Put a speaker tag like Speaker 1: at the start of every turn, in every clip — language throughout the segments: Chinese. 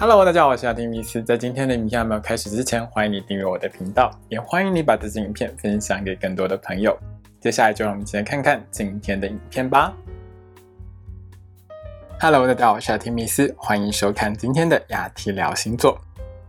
Speaker 1: Hello，大家好，我是阿丁米斯。在今天的影片还没有开始之前，欢迎你订阅我的频道，也欢迎你把这支影片分享给更多的朋友。接下来就让我们一起来看看今天的影片吧。Hello，大家好，我是阿丁米斯，欢迎收看今天的雅提聊星座。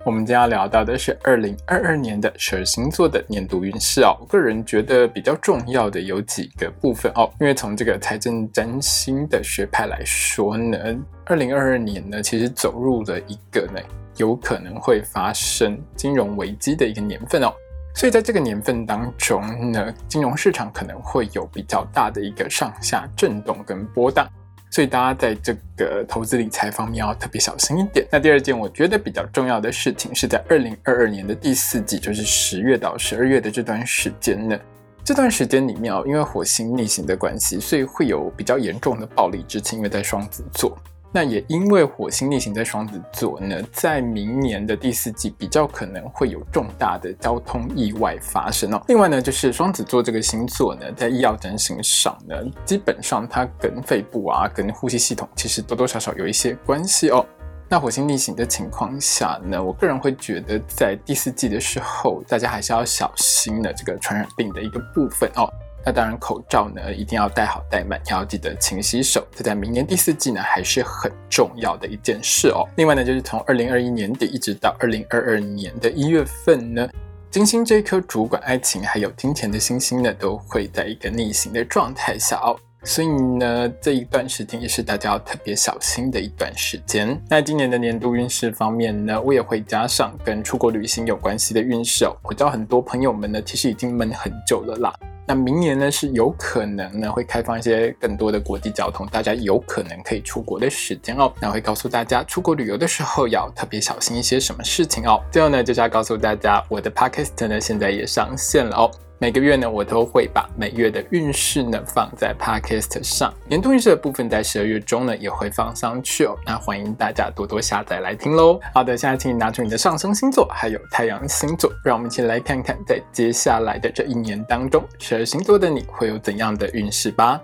Speaker 1: 我们今天要聊到的是二零二二年的十二星座的年度运势哦。我个人觉得比较重要的有几个部分哦，因为从这个财政占星的学派来说呢，二零二二年呢其实走入了一个呢有可能会发生金融危机的一个年份哦。所以在这个年份当中呢，金融市场可能会有比较大的一个上下震动跟波荡。所以大家在这个投资理财方面要特别小心一点。那第二件我觉得比较重要的事情是在二零二二年的第四季，就是十月到十二月的这段时间呢。这段时间里面哦，因为火星逆行的关系，所以会有比较严重的暴力之情，因为在双子座。那也因为火星逆行在双子座呢，在明年的第四季比较可能会有重大的交通意外发生哦。另外呢，就是双子座这个星座呢，在医药整形上呢，基本上它跟肺部啊、跟呼吸系统其实多多少少有一些关系哦。那火星逆行的情况下呢，我个人会觉得在第四季的时候，大家还是要小心的这个传染病的一个部分哦。那当然，口罩呢一定要戴好戴满，要记得勤洗手。这在明年第四季呢还是很重要的一件事哦。另外呢，就是从二零二一年底一直到二零二二年的一月份呢，金星这颗主管爱情还有金钱的星星呢，都会在一个逆行的状态下哦。所以呢，这一段时间也是大家要特别小心的一段时间。那今年的年度运势方面呢，我也会加上跟出国旅行有关系的运势哦。我知道很多朋友们呢，其实已经闷很久了啦。那明年呢是有可能呢会开放一些更多的国际交通，大家有可能可以出国的时间哦。那会告诉大家出国旅游的时候要特别小心一些什么事情哦。最后呢就是要告诉大家，我的 podcast 呢现在也上线了哦。每个月呢，我都会把每月的运势呢放在 Podcast 上，年度运势的部分在十二月中呢也会放上去哦。那欢迎大家多多下载来听喽。好的，现在请你拿出你的上升星座还有太阳星座，让我们一起来看看在接下来的这一年当中，十二星座的你会有怎样的运势吧。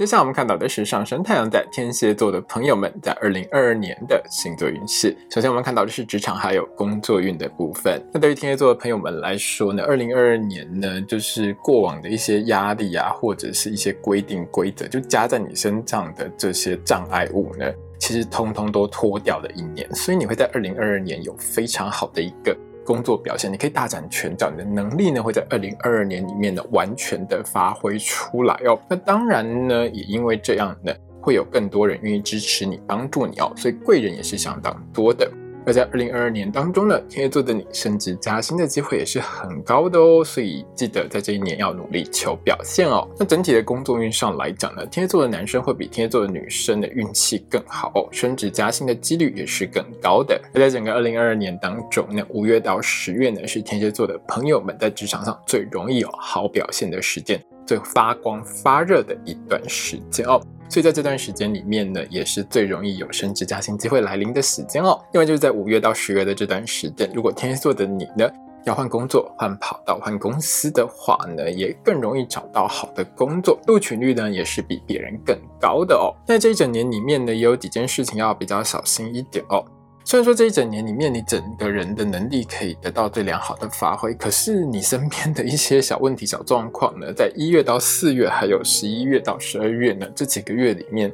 Speaker 1: 接下来我们看到的是上升太阳在天蝎座的朋友们在二零二二年的星座运势。首先我们看到的是职场还有工作运的部分。那对于天蝎座的朋友们来说呢，二零二二年呢，就是过往的一些压力啊，或者是一些规定规则，就加在你身上的这些障碍物呢，其实通通都脱掉的一年。所以你会在二零二二年有非常好的一个。工作表现，你可以大展拳脚，你的能力呢会在二零二二年里面呢完全的发挥出来哦。那当然呢，也因为这样呢，会有更多人愿意支持你、帮助你哦，所以贵人也是相当多的。而在二零二二年当中呢，天蝎座的你升职加薪的机会也是很高的哦，所以记得在这一年要努力求表现哦。那整体的工作运上来讲呢，天蝎座的男生会比天蝎座的女生的运气更好哦，升职加薪的几率也是更高的。而在整个二零二二年当中，那五月到十月呢，是天蝎座的朋友们在职场上最容易有好表现的时间，最发光发热的一段时间哦。所以在这段时间里面呢，也是最容易有升职加薪机会来临的时间哦。另外就是在五月到十月的这段时间，如果天蝎座的你呢要换工作、换跑道、换公司的话呢，也更容易找到好的工作，录取率呢也是比别人更高的哦。在这一整年里面呢，也有几件事情要比较小心一点哦。虽然说这一整年里面，你整个人的能力可以得到最良好的发挥，可是你身边的一些小问题、小状况呢，在一月到四月，还有十一月到十二月呢，这几个月里面，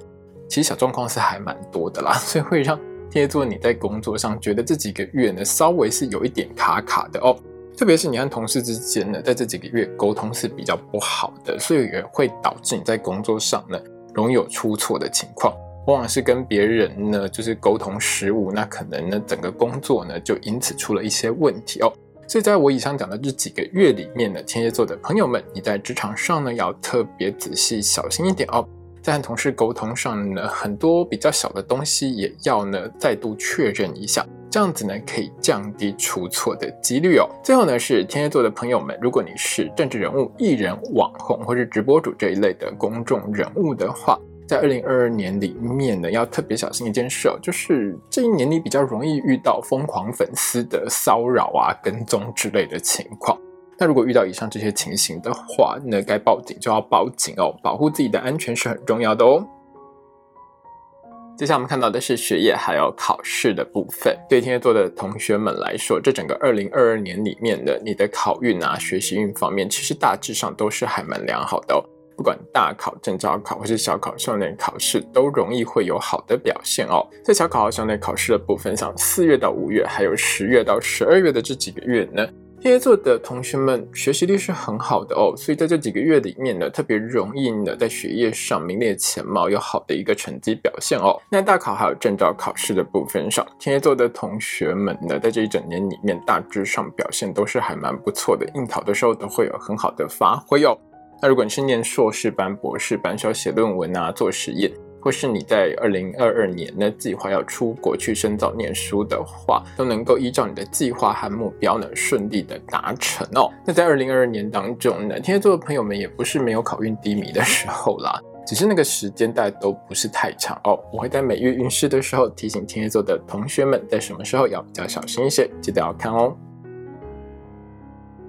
Speaker 1: 其实小状况是还蛮多的啦，所以会让天蝎座你在工作上觉得这几个月呢，稍微是有一点卡卡的哦，特别是你和同事之间呢，在这几个月沟通是比较不好的，所以也会导致你在工作上呢，容易有出错的情况。往往是跟别人呢，就是沟通失误，那可能呢，整个工作呢就因此出了一些问题哦。所以在我以上讲的这几个月里面呢，天蝎座的朋友们，你在职场上呢要特别仔细小心一点哦。在和同事沟通上呢，很多比较小的东西也要呢再度确认一下，这样子呢可以降低出错的几率哦。最后呢是天蝎座的朋友们，如果你是政治人物、艺人、网红或者直播主这一类的公众人物的话。在二零二二年里面呢，要特别小心一件事哦，就是这一年你比较容易遇到疯狂粉丝的骚扰啊、跟踪之类的情况。那如果遇到以上这些情形的话，那该报警就要报警哦，保护自己的安全是很重要的哦。接下来我们看到的是学业还有考试的部分。对天蝎座的同学们来说，这整个二零二二年里面的你的考运啊、学习运方面，其实大致上都是还蛮良好的哦。不管大考、正招考或是小考、校内考试，都容易会有好的表现哦。在小考和校内考试的部分上，四月到五月，还有十月到十二月的这几个月呢。天蝎座的同学们学习力是很好的哦，所以在这几个月里面呢，特别容易呢在学业上名列前茅，有好的一个成绩表现哦。那大考还有证照考试的部分上，天蝎座的同学们呢，在这一整年里面大致上表现都是还蛮不错的，应考的时候都会有很好的发挥哦。那如果你是念硕士班、博士班，需要写论文啊、做实验。或是你在二零二二年呢计划要出国去深造念书的话，都能够依照你的计划和目标呢顺利的达成哦。那在二零二二年当中呢，天蝎座的朋友们也不是没有考运低迷的时候啦，只是那个时间带都不是太长哦。我会在每月运势的时候提醒天蝎座的同学们，在什么时候要比较小心一些，记得要看哦。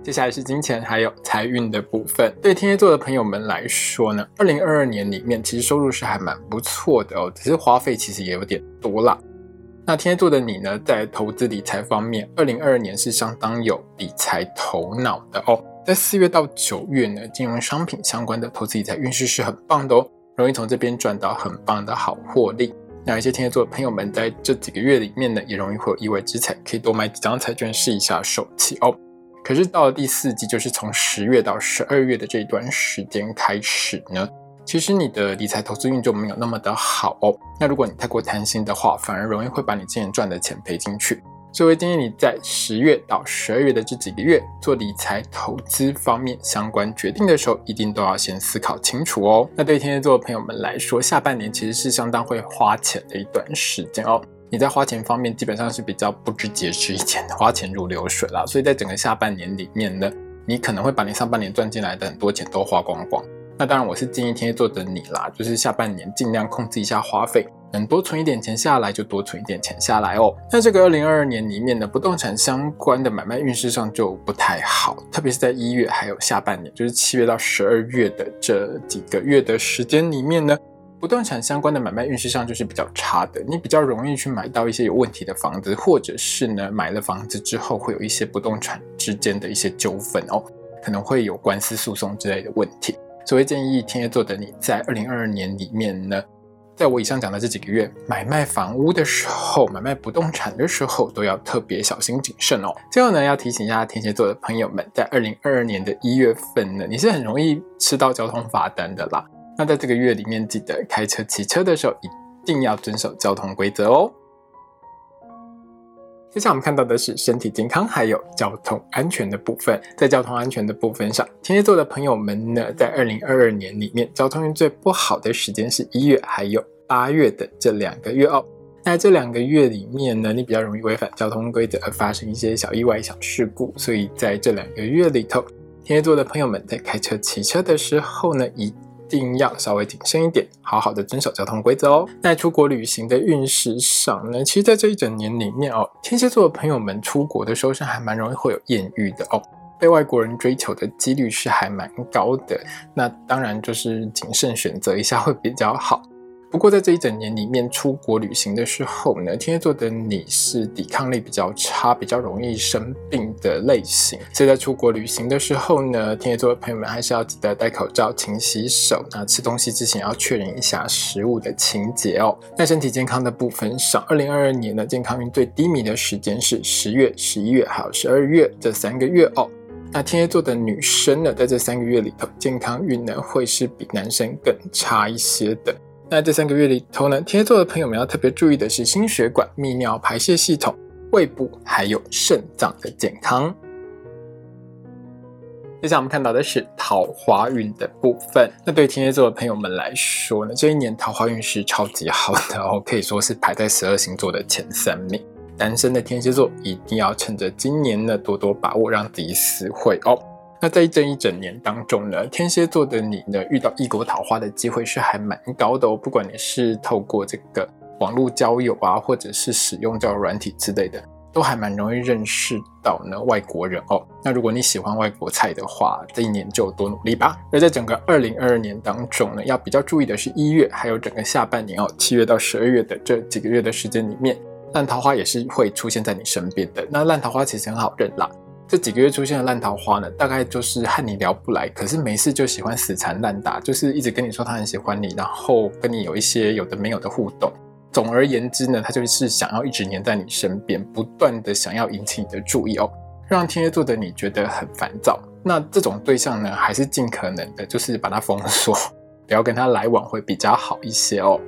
Speaker 1: 接下来是金钱还有财运的部分。对天蝎座的朋友们来说呢，二零二二年里面其实收入是还蛮不错的哦，只是花费其实也有点多啦。那天蝎座的你呢，在投资理财方面，二零二二年是相当有理财头脑的哦。在四月到九月呢，金融商品相关的投资理财运势是很棒的哦，容易从这边赚到很棒的好获利。那一些天蝎座的朋友们在这几个月里面呢，也容易会有意外之财，可以多买几张彩券试一下手气哦。可是到了第四季，就是从十月到十二月的这一段时间开始呢，其实你的理财投资运就没有那么的好哦。那如果你太过贪心的话，反而容易会把你之前赚的钱赔进去。所以建议你在十月到十二月的这几个月做理财投资方面相关决定的时候，一定都要先思考清楚哦。那对天蝎座的朋友们来说，下半年其实是相当会花钱的一段时间哦。你在花钱方面基本上是比较不知节制一点，花钱如流水啦。所以在整个下半年里面呢，你可能会把你上半年赚进来的很多钱都花光光。那当然，我是建议天蝎座的你啦，就是下半年尽量控制一下花费，能多存一点钱下来就多存一点钱下来哦。那这个二零二二年里面的不动产相关的买卖运势上就不太好，特别是在一月还有下半年，就是七月到十二月的这几个月的时间里面呢。不动产相关的买卖运势上就是比较差的，你比较容易去买到一些有问题的房子，或者是呢买了房子之后会有一些不动产之间的一些纠纷哦，可能会有官司诉讼之类的问题。所以建议天蝎座的你在二零二二年里面呢，在我以上讲的这几个月买卖房屋的时候，买卖不动产的时候都要特别小心谨慎哦。最后呢，要提醒一下天蝎座的朋友们，在二零二二年的一月份呢，你是很容易吃到交通罚单的啦。那在这个月里面，记得开车、骑车的时候一定要遵守交通规则哦。接下来我们看到的是身体健康还有交通安全的部分。在交通安全的部分上，天蝎座的朋友们呢，在二零二二年里面，交通运最不好的时间是一月还有八月的这两个月哦。那这两个月里面呢，你比较容易违反交通规则而发生一些小意外、小事故，所以在这两个月里头，天蝎座的朋友们在开车、骑车的时候呢，一定要稍微谨慎一点，好好的遵守交通规则哦。在出国旅行的运势上呢，其实，在这一整年里面哦，天蝎座的朋友们出国的时候是还蛮容易会有艳遇的哦，被外国人追求的几率是还蛮高的。那当然就是谨慎选择一下会比较好。不过在这一整年里面，出国旅行的时候呢，天蝎座的你是抵抗力比较差，比较容易生病的类型。所以在出国旅行的时候呢，天蝎座的朋友们还是要记得戴口罩、勤洗手。那吃东西之前要确认一下食物的清洁哦。在身体健康的部分上，二零二二年的健康运最低迷的时间是十月、十一月还有十二月这三个月哦。那天蝎座的女生呢，在这三个月里头，健康运呢会是比男生更差一些的。那这三个月里头呢，天蝎座的朋友们要特别注意的是心血管、泌尿、排泄系统、胃部还有肾脏的健康。接下来我们看到的是桃花运的部分。那对天蝎座的朋友们来说呢，这一年桃花运是超级好的 哦，可以说是排在十二星座的前三名。单身的天蝎座一定要趁着今年呢，多多把握，让自己死会哦。那在这一整年当中呢，天蝎座的你呢，遇到异国桃花的机会是还蛮高的哦。不管你是透过这个网络交友啊，或者是使用交友软体之类的，都还蛮容易认识到呢外国人哦。那如果你喜欢外国菜的话，这一年就多努力吧。而在整个二零二二年当中呢，要比较注意的是一月还有整个下半年哦，七月到十二月的这几个月的时间里面，烂桃花也是会出现在你身边的。那烂桃花其实很好认啦。这几个月出现的烂桃花呢，大概就是和你聊不来，可是没事就喜欢死缠烂打，就是一直跟你说他很喜欢你，然后跟你有一些有的没有的互动。总而言之呢，他就是想要一直黏在你身边，不断的想要引起你的注意哦，让天蝎座的你觉得很烦躁。那这种对象呢，还是尽可能的，就是把他封锁，不要跟他来往会比较好一些哦。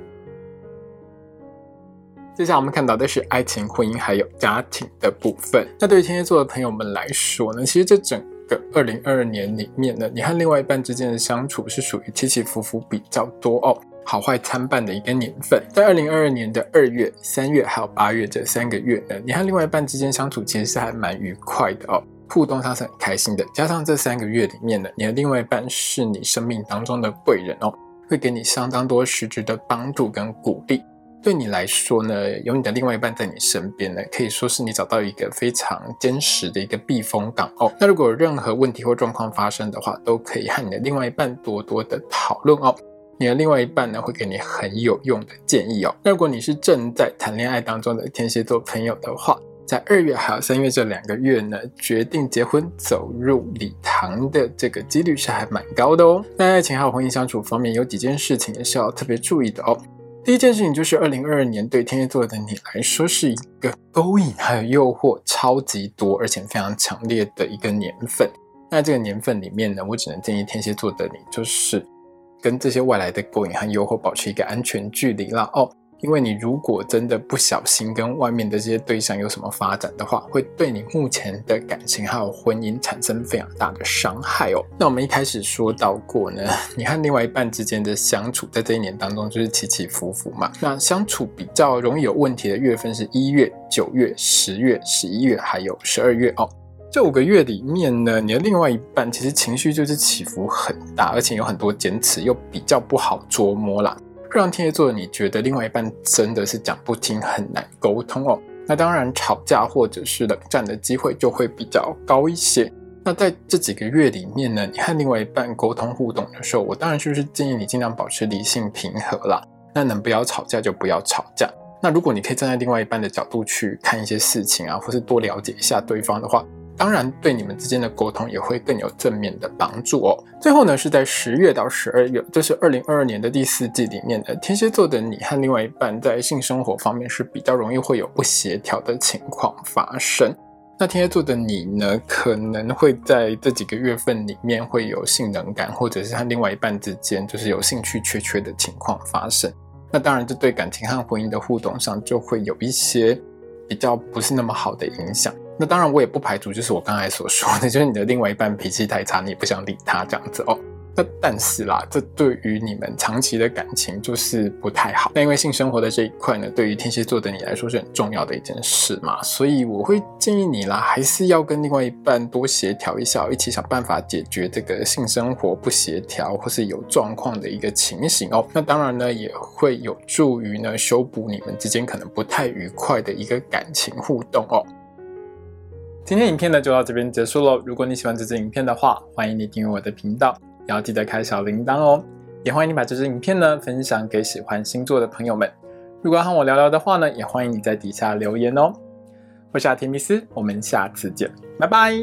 Speaker 1: 接下来我们看到的是爱情、婚姻还有家庭的部分。那对于天蝎座的朋友们来说呢，其实这整个二零二二年里面呢，你和另外一半之间的相处是属于起起伏伏比较多哦，好坏参半的一个年份。在二零二二年的二月、三月还有八月这三个月呢，你和另外一半之间相处其实是还蛮愉快的哦，互动上是很开心的。加上这三个月里面呢，你的另外一半是你生命当中的贵人哦，会给你相当多实质的帮助跟鼓励。对你来说呢，有你的另外一半在你身边呢，可以说是你找到一个非常坚实的一个避风港哦。那如果有任何问题或状况发生的话，都可以和你的另外一半多多的讨论哦。你的另外一半呢，会给你很有用的建议哦。那如果你是正在谈恋爱当中的天蝎座朋友的话，在二月还有三月这两个月呢，决定结婚走入礼堂的这个几率是还蛮高的哦。那爱情还有婚姻相处方面，有几件事情也是要特别注意的哦。第一件事情就是，二零二二年对天蝎座的你来说是一个勾引还有诱惑超级多，而且非常强烈的一个年份。那这个年份里面呢，我只能建议天蝎座的你，就是跟这些外来的勾引和诱惑保持一个安全距离了。哦。因为你如果真的不小心跟外面的这些对象有什么发展的话，会对你目前的感情还有婚姻产生非常大的伤害哦。那我们一开始说到过呢，你和另外一半之间的相处，在这一年当中就是起起伏伏嘛。那相处比较容易有问题的月份是一月、九月、十月、十一月还有十二月哦。这五个月里面呢，你的另外一半其实情绪就是起伏很大，而且有很多坚持，又比较不好捉摸啦。让天蝎座的你觉得另外一半真的是讲不听，很难沟通哦。那当然，吵架或者是冷战的机会就会比较高一些。那在这几个月里面呢，你和另外一半沟通互动的时候，我当然就是建议你尽量保持理性平和啦。那能不要吵架就不要吵架。那如果你可以站在另外一半的角度去看一些事情啊，或是多了解一下对方的话。当然，对你们之间的沟通也会更有正面的帮助哦。最后呢，是在十月到十二月，这是二零二二年的第四季里面的天蝎座的你和另外一半在性生活方面是比较容易会有不协调的情况发生。那天蝎座的你呢，可能会在这几个月份里面会有性能感，或者是和另外一半之间就是有兴趣缺缺的情况发生。那当然，这对感情和婚姻的互动上就会有一些比较不是那么好的影响。那当然，我也不排除，就是我刚才所说的，就是你的另外一半脾气太差，你也不想理他这样子哦。那但是啦，这对于你们长期的感情就是不太好。那因为性生活的这一块呢，对于天蝎座的你来说是很重要的一件事嘛，所以我会建议你啦，还是要跟另外一半多协调一下，一起想办法解决这个性生活不协调或是有状况的一个情形哦。那当然呢，也会有助于呢修补你们之间可能不太愉快的一个感情互动哦。今天影片呢就到这边结束喽。如果你喜欢这支影片的话，欢迎你订阅我的频道，也要记得开小铃铛哦。也欢迎你把这支影片呢分享给喜欢星座的朋友们。如果要和我聊聊的话呢，也欢迎你在底下留言哦。我是阿提米斯，我们下次见，拜拜。